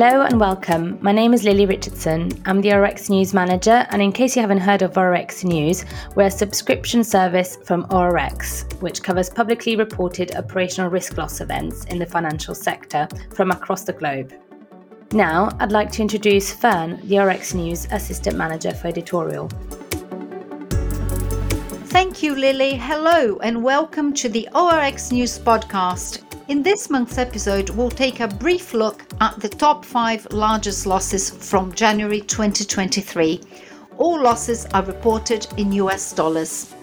Hello and welcome. My name is Lily Richardson. I'm the ORX News Manager, and in case you haven't heard of ORX News, we're a subscription service from ORX, which covers publicly reported operational risk loss events in the financial sector from across the globe. Now, I'd like to introduce Fern, the ORX News Assistant Manager for Editorial. Thank you, Lily. Hello, and welcome to the ORX News Podcast. In this month's episode, we'll take a brief look at the top five largest losses from January 2023. All losses are reported in US dollars.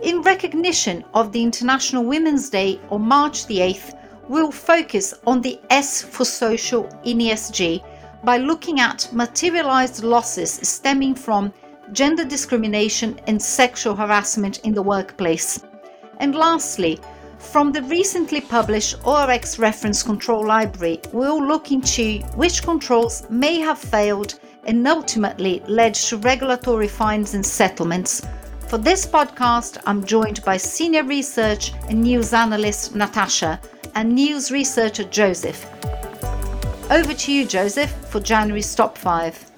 In recognition of the International Women's Day on March the 8th, we'll focus on the S for social in ESG by looking at materialized losses stemming from gender discrimination and sexual harassment in the workplace. And lastly, from the recently published ORX Reference Control Library, we'll look into which controls may have failed and ultimately led to regulatory fines and settlements. For this podcast, I'm joined by senior research and news analyst Natasha and news researcher Joseph. Over to you, Joseph, for January's top five.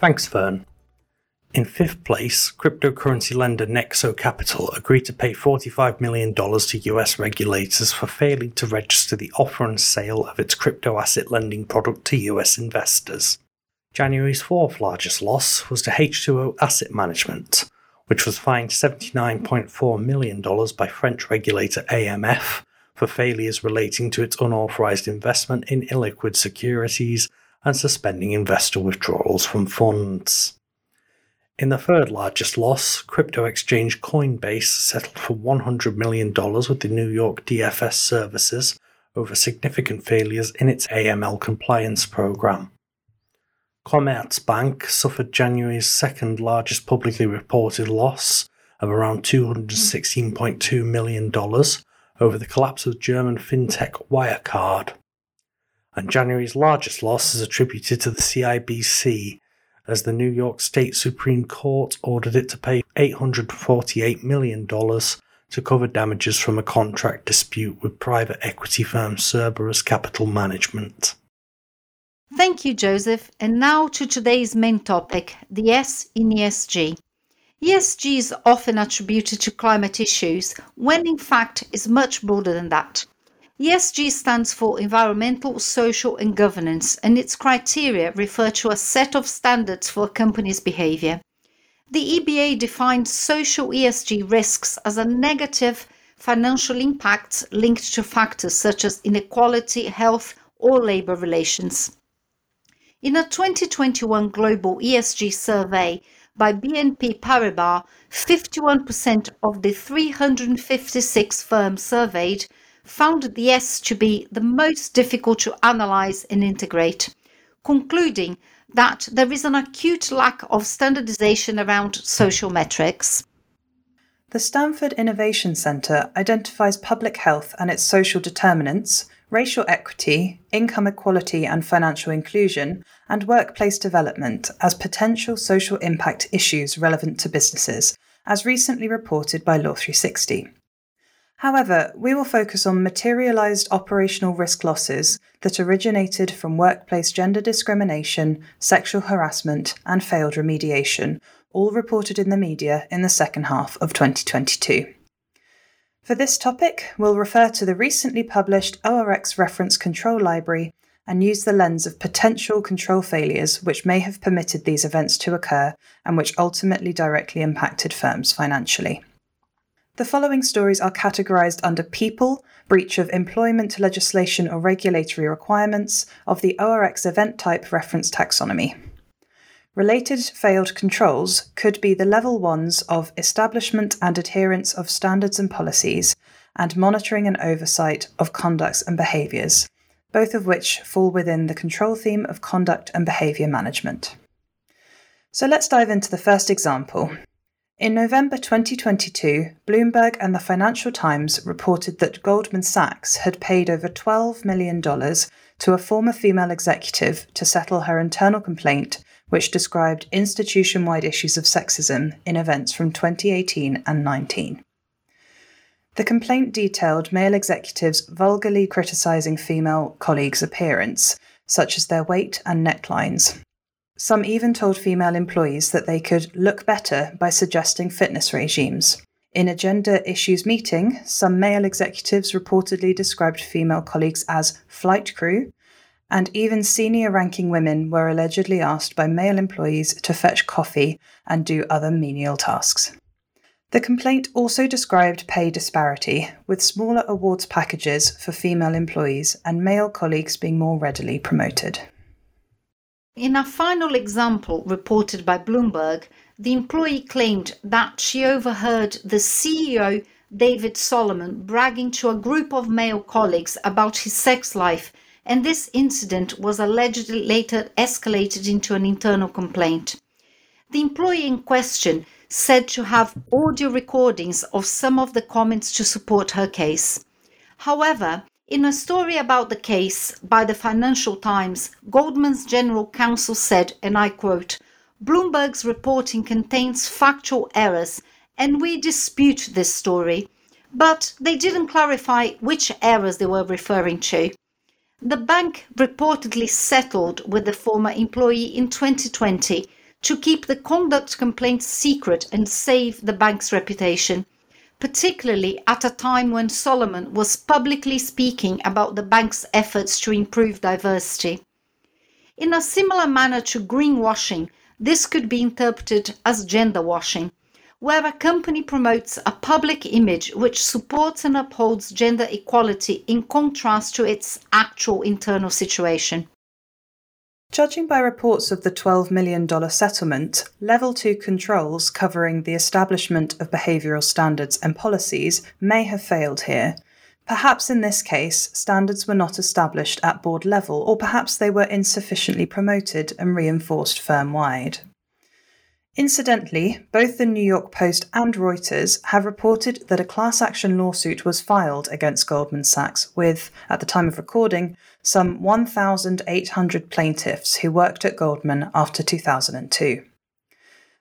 Thanks, Fern. In fifth place, cryptocurrency lender Nexo Capital agreed to pay $45 million to US regulators for failing to register the offer and sale of its crypto asset lending product to US investors. January's fourth largest loss was to H2O Asset Management, which was fined $79.4 million by French regulator AMF for failures relating to its unauthorized investment in illiquid securities and suspending investor withdrawals from funds. In the third largest loss, crypto exchange Coinbase settled for $100 million with the New York DFS services over significant failures in its AML compliance program. Commerzbank suffered January's second largest publicly reported loss of around $216.2 million over the collapse of German fintech Wirecard. And January's largest loss is attributed to the CIBC as the New York State Supreme Court ordered it to pay $848 million to cover damages from a contract dispute with private equity firm Cerberus Capital Management. Thank you, Joseph. And now to today's main topic the S in ESG. ESG is often attributed to climate issues, when in fact is much broader than that. ESG stands for Environmental, Social and Governance, and its criteria refer to a set of standards for a company's behavior. The EBA defines social ESG risks as a negative financial impact linked to factors such as inequality, health, or labor relations. In a 2021 global ESG survey by BNP Paribas, 51% of the 356 firms surveyed found the S to be the most difficult to analyze and integrate, concluding that there is an acute lack of standardization around social metrics. The Stanford Innovation Center identifies public health and its social determinants, racial equity, income equality and financial inclusion, and workplace development as potential social impact issues relevant to businesses, as recently reported by Law 360. However, we will focus on materialised operational risk losses that originated from workplace gender discrimination, sexual harassment, and failed remediation, all reported in the media in the second half of 2022. For this topic, we'll refer to the recently published ORX Reference Control Library and use the lens of potential control failures which may have permitted these events to occur and which ultimately directly impacted firms financially. The following stories are categorized under people, breach of employment legislation or regulatory requirements of the ORX event type reference taxonomy. Related failed controls could be the level ones of establishment and adherence of standards and policies, and monitoring and oversight of conducts and behaviours, both of which fall within the control theme of conduct and behaviour management. So let's dive into the first example in November 2022, Bloomberg and the Financial Times reported that Goldman Sachs had paid over $12 million to a former female executive to settle her internal complaint, which described institution wide issues of sexism in events from 2018 and 19. The complaint detailed male executives vulgarly criticizing female colleagues' appearance, such as their weight and necklines. Some even told female employees that they could look better by suggesting fitness regimes. In a gender issues meeting, some male executives reportedly described female colleagues as flight crew, and even senior ranking women were allegedly asked by male employees to fetch coffee and do other menial tasks. The complaint also described pay disparity, with smaller awards packages for female employees and male colleagues being more readily promoted. In a final example reported by Bloomberg, the employee claimed that she overheard the CEO, David Solomon, bragging to a group of male colleagues about his sex life, and this incident was allegedly later escalated into an internal complaint. The employee in question said to have audio recordings of some of the comments to support her case. However, in a story about the case by the Financial Times, Goldman's general counsel said, and I quote, Bloomberg's reporting contains factual errors, and we dispute this story. But they didn't clarify which errors they were referring to. The bank reportedly settled with the former employee in 2020 to keep the conduct complaint secret and save the bank's reputation, particularly at a time when Solomon was publicly speaking about the bank's efforts to improve diversity. In a similar manner to greenwashing, this could be interpreted as gender washing, where a company promotes a public image which supports and upholds gender equality in contrast to its actual internal situation. Judging by reports of the $12 million settlement, Level 2 controls covering the establishment of behavioural standards and policies may have failed here. Perhaps in this case, standards were not established at board level, or perhaps they were insufficiently promoted and reinforced firm wide. Incidentally, both the New York Post and Reuters have reported that a class action lawsuit was filed against Goldman Sachs with, at the time of recording, some 1,800 plaintiffs who worked at Goldman after 2002.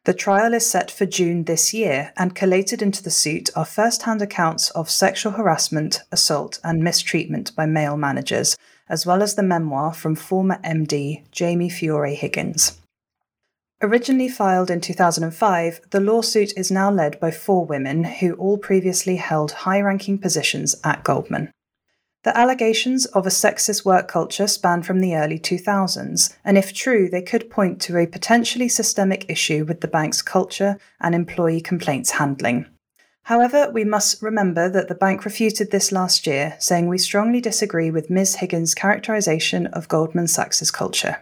The trial is set for June this year, and collated into the suit are first hand accounts of sexual harassment, assault, and mistreatment by male managers, as well as the memoir from former MD Jamie Fiore Higgins. Originally filed in 2005, the lawsuit is now led by four women who all previously held high ranking positions at Goldman. The allegations of a sexist work culture span from the early 2000s, and if true, they could point to a potentially systemic issue with the bank's culture and employee complaints handling. However, we must remember that the bank refuted this last year, saying we strongly disagree with Ms. Higgins' characterization of Goldman Sachs' culture.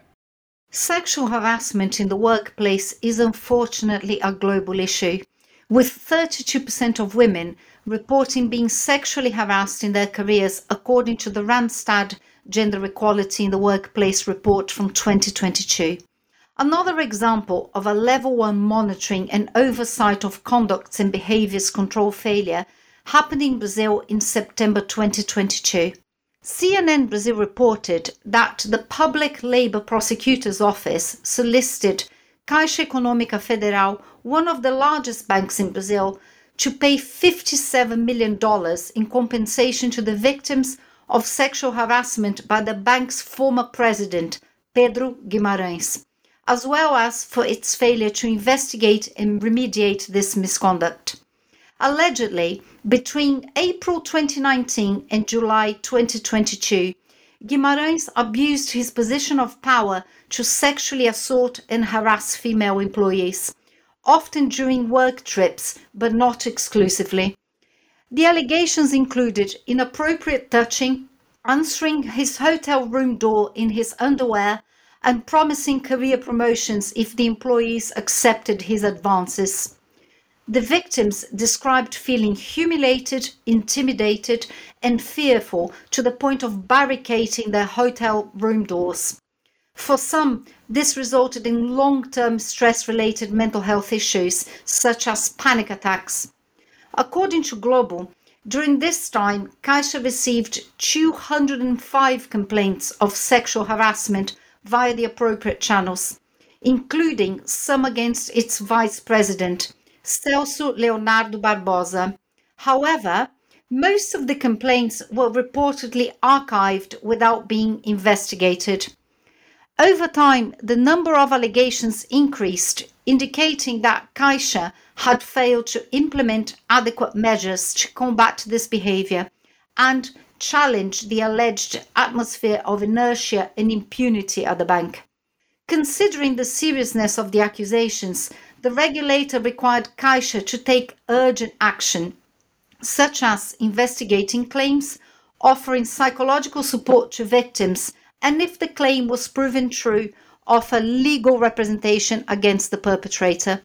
Sexual harassment in the workplace is unfortunately a global issue, with 32% of women reporting being sexually harassed in their careers, according to the Randstad Gender Equality in the Workplace report from 2022. Another example of a level 1 monitoring and oversight of conducts and behaviors control failure happened in Brazil in September 2022. CNN Brazil reported that the Public Labor Prosecutor's Office solicited Caixa Econômica Federal, one of the largest banks in Brazil, to pay $57 million in compensation to the victims of sexual harassment by the bank's former president, Pedro Guimarães, as well as for its failure to investigate and remediate this misconduct. Allegedly, between April 2019 and July 2022, Guimarães abused his position of power to sexually assault and harass female employees, often during work trips, but not exclusively. The allegations included inappropriate touching, answering his hotel room door in his underwear, and promising career promotions if the employees accepted his advances. The victims described feeling humiliated, intimidated, and fearful to the point of barricading their hotel room doors. For some, this resulted in long term stress related mental health issues, such as panic attacks. According to Globo, during this time, Caixa received 205 complaints of sexual harassment via the appropriate channels, including some against its vice president Celso Leonardo Barbosa. However, most of the complaints were reportedly archived without being investigated. Over time, the number of allegations increased, indicating that Caixa had failed to implement adequate measures to combat this behavior and challenge the alleged atmosphere of inertia and impunity at the bank. Considering the seriousness of the accusations, the regulator required Caixa to take urgent action, such as investigating claims, offering psychological support to victims, and if the claim was proven true, offer legal representation against the perpetrator.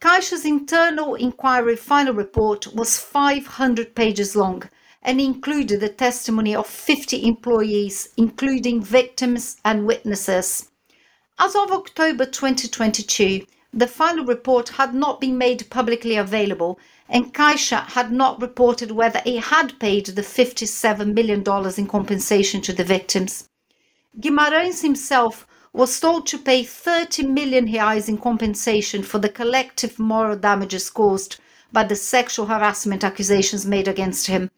Caixa's internal inquiry final report was 500 pages long and included the testimony of 50 employees, including victims and witnesses. As of October 2022, the final report had not been made publicly available, and Caixa had not reported whether it had paid the $57 million in compensation to the victims. Guimarães himself was told to pay 30 million reais in compensation for the collective moral damages caused by the sexual harassment accusations made against him,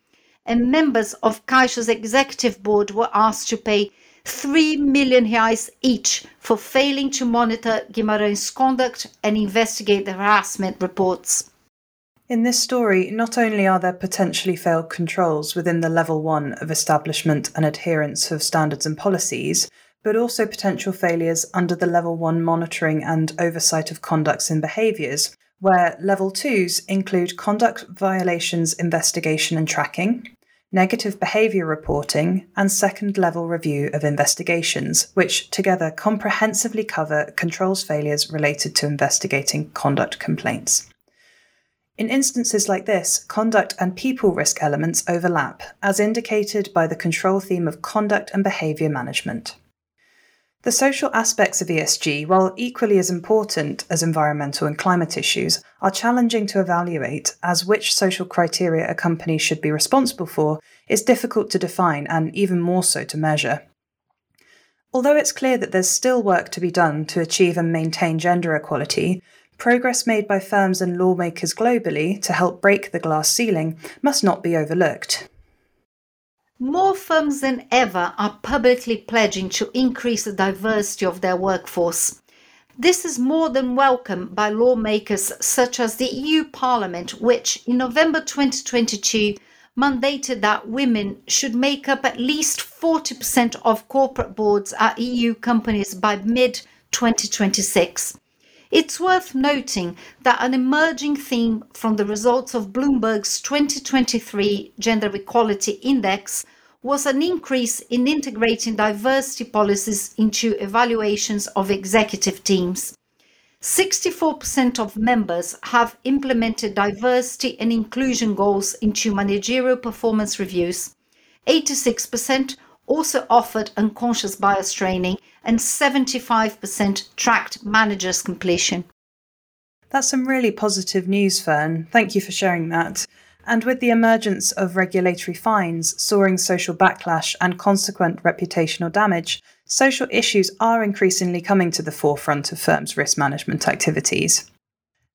and members of Caixa's executive board were asked to pay 3 million reais each for failing to monitor Guimarães' conduct and investigate the harassment reports. In this story, not only are there potentially failed controls within the level one of establishment and adherence of standards and policies, but also potential failures under the level one monitoring and oversight of conducts and behaviours, where level twos include conduct violations investigation and tracking, negative behaviour reporting, and second level review of investigations, which together comprehensively cover controls failures related to investigating conduct complaints. In instances like this, conduct and people risk elements overlap, as indicated by the control theme of conduct and behaviour management. The social aspects of ESG, while equally as important as environmental and climate issues, are challenging to evaluate, as which social criteria a company should be responsible for is difficult to define and even more so to measure. Although it's clear that there's still work to be done to achieve and maintain gender equality, progress made by firms and lawmakers globally to help break the glass ceiling must not be overlooked. More firms than ever are publicly pledging to increase the diversity of their workforce. This is more than welcome by lawmakers such as the EU Parliament, which in November 2022 mandated that women should make up at least 40% of corporate boards at EU companies by mid 2026. It's worth noting that an emerging theme from the results of Bloomberg's 2023 Gender Equality Index was an increase in integrating diversity policies into evaluations of executive teams. 64% of members have implemented diversity and inclusion goals into managerial performance reviews. 86% also offered unconscious bias training, and 75% tracked managers' completion. That's some really positive news, Fern. Thank you for sharing that. And with the emergence of regulatory fines, soaring social backlash, and consequent reputational damage, social issues are increasingly coming to the forefront of firms' risk management activities.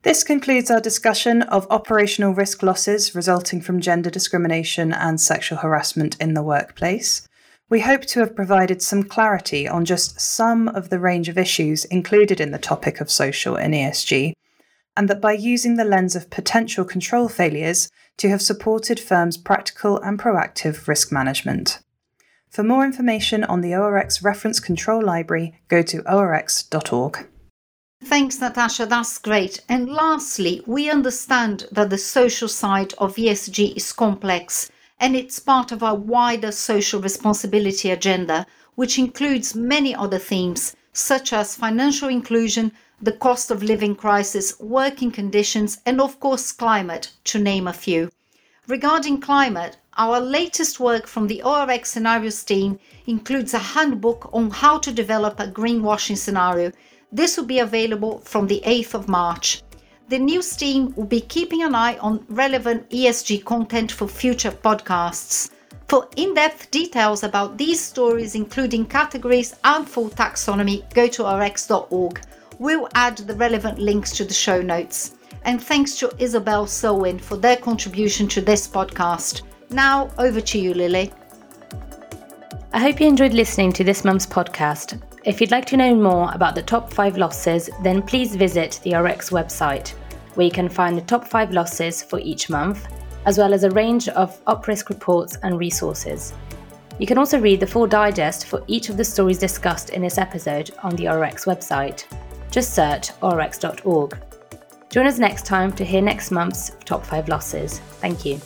This concludes our discussion of operational risk losses resulting from gender discrimination and sexual harassment in the workplace. We hope to have provided some clarity on just some of the range of issues included in the topic of social and ESG, and that by using the lens of potential control failures to have supported firms' practical and proactive risk management. For more information on the ORX Reference Control Library, go to orx.org. Thanks, Natasha. That's great. And lastly, we understand that the social side of ESG is complex and it's part of our wider social responsibility agenda, which includes many other themes such as financial inclusion, the cost of living crisis, working conditions, and of course, climate, to name a few. Regarding climate, our latest work from the ORX Scenarios team includes a handbook on how to develop a greenwashing scenario. This will be available from the 8th of March the news team will be keeping an eye on relevant ESG content for future podcasts. For in depth details about these stories, including categories and full taxonomy, go to rx.org. We'll add the relevant links to the show notes. And thanks to Isabel Selwyn for their contribution to this podcast. Now, over to you, Lily. I hope you enjoyed listening to this month's podcast. If you'd like to know more about the top five losses, then please visit the ORX website, where you can find the top five losses for each month, as well as a range of op risk reports and resources. You can also read the full digest for each of the stories discussed in this episode on the ORX website. Just search orx.org. Join us next time to hear next month's top five losses. Thank you.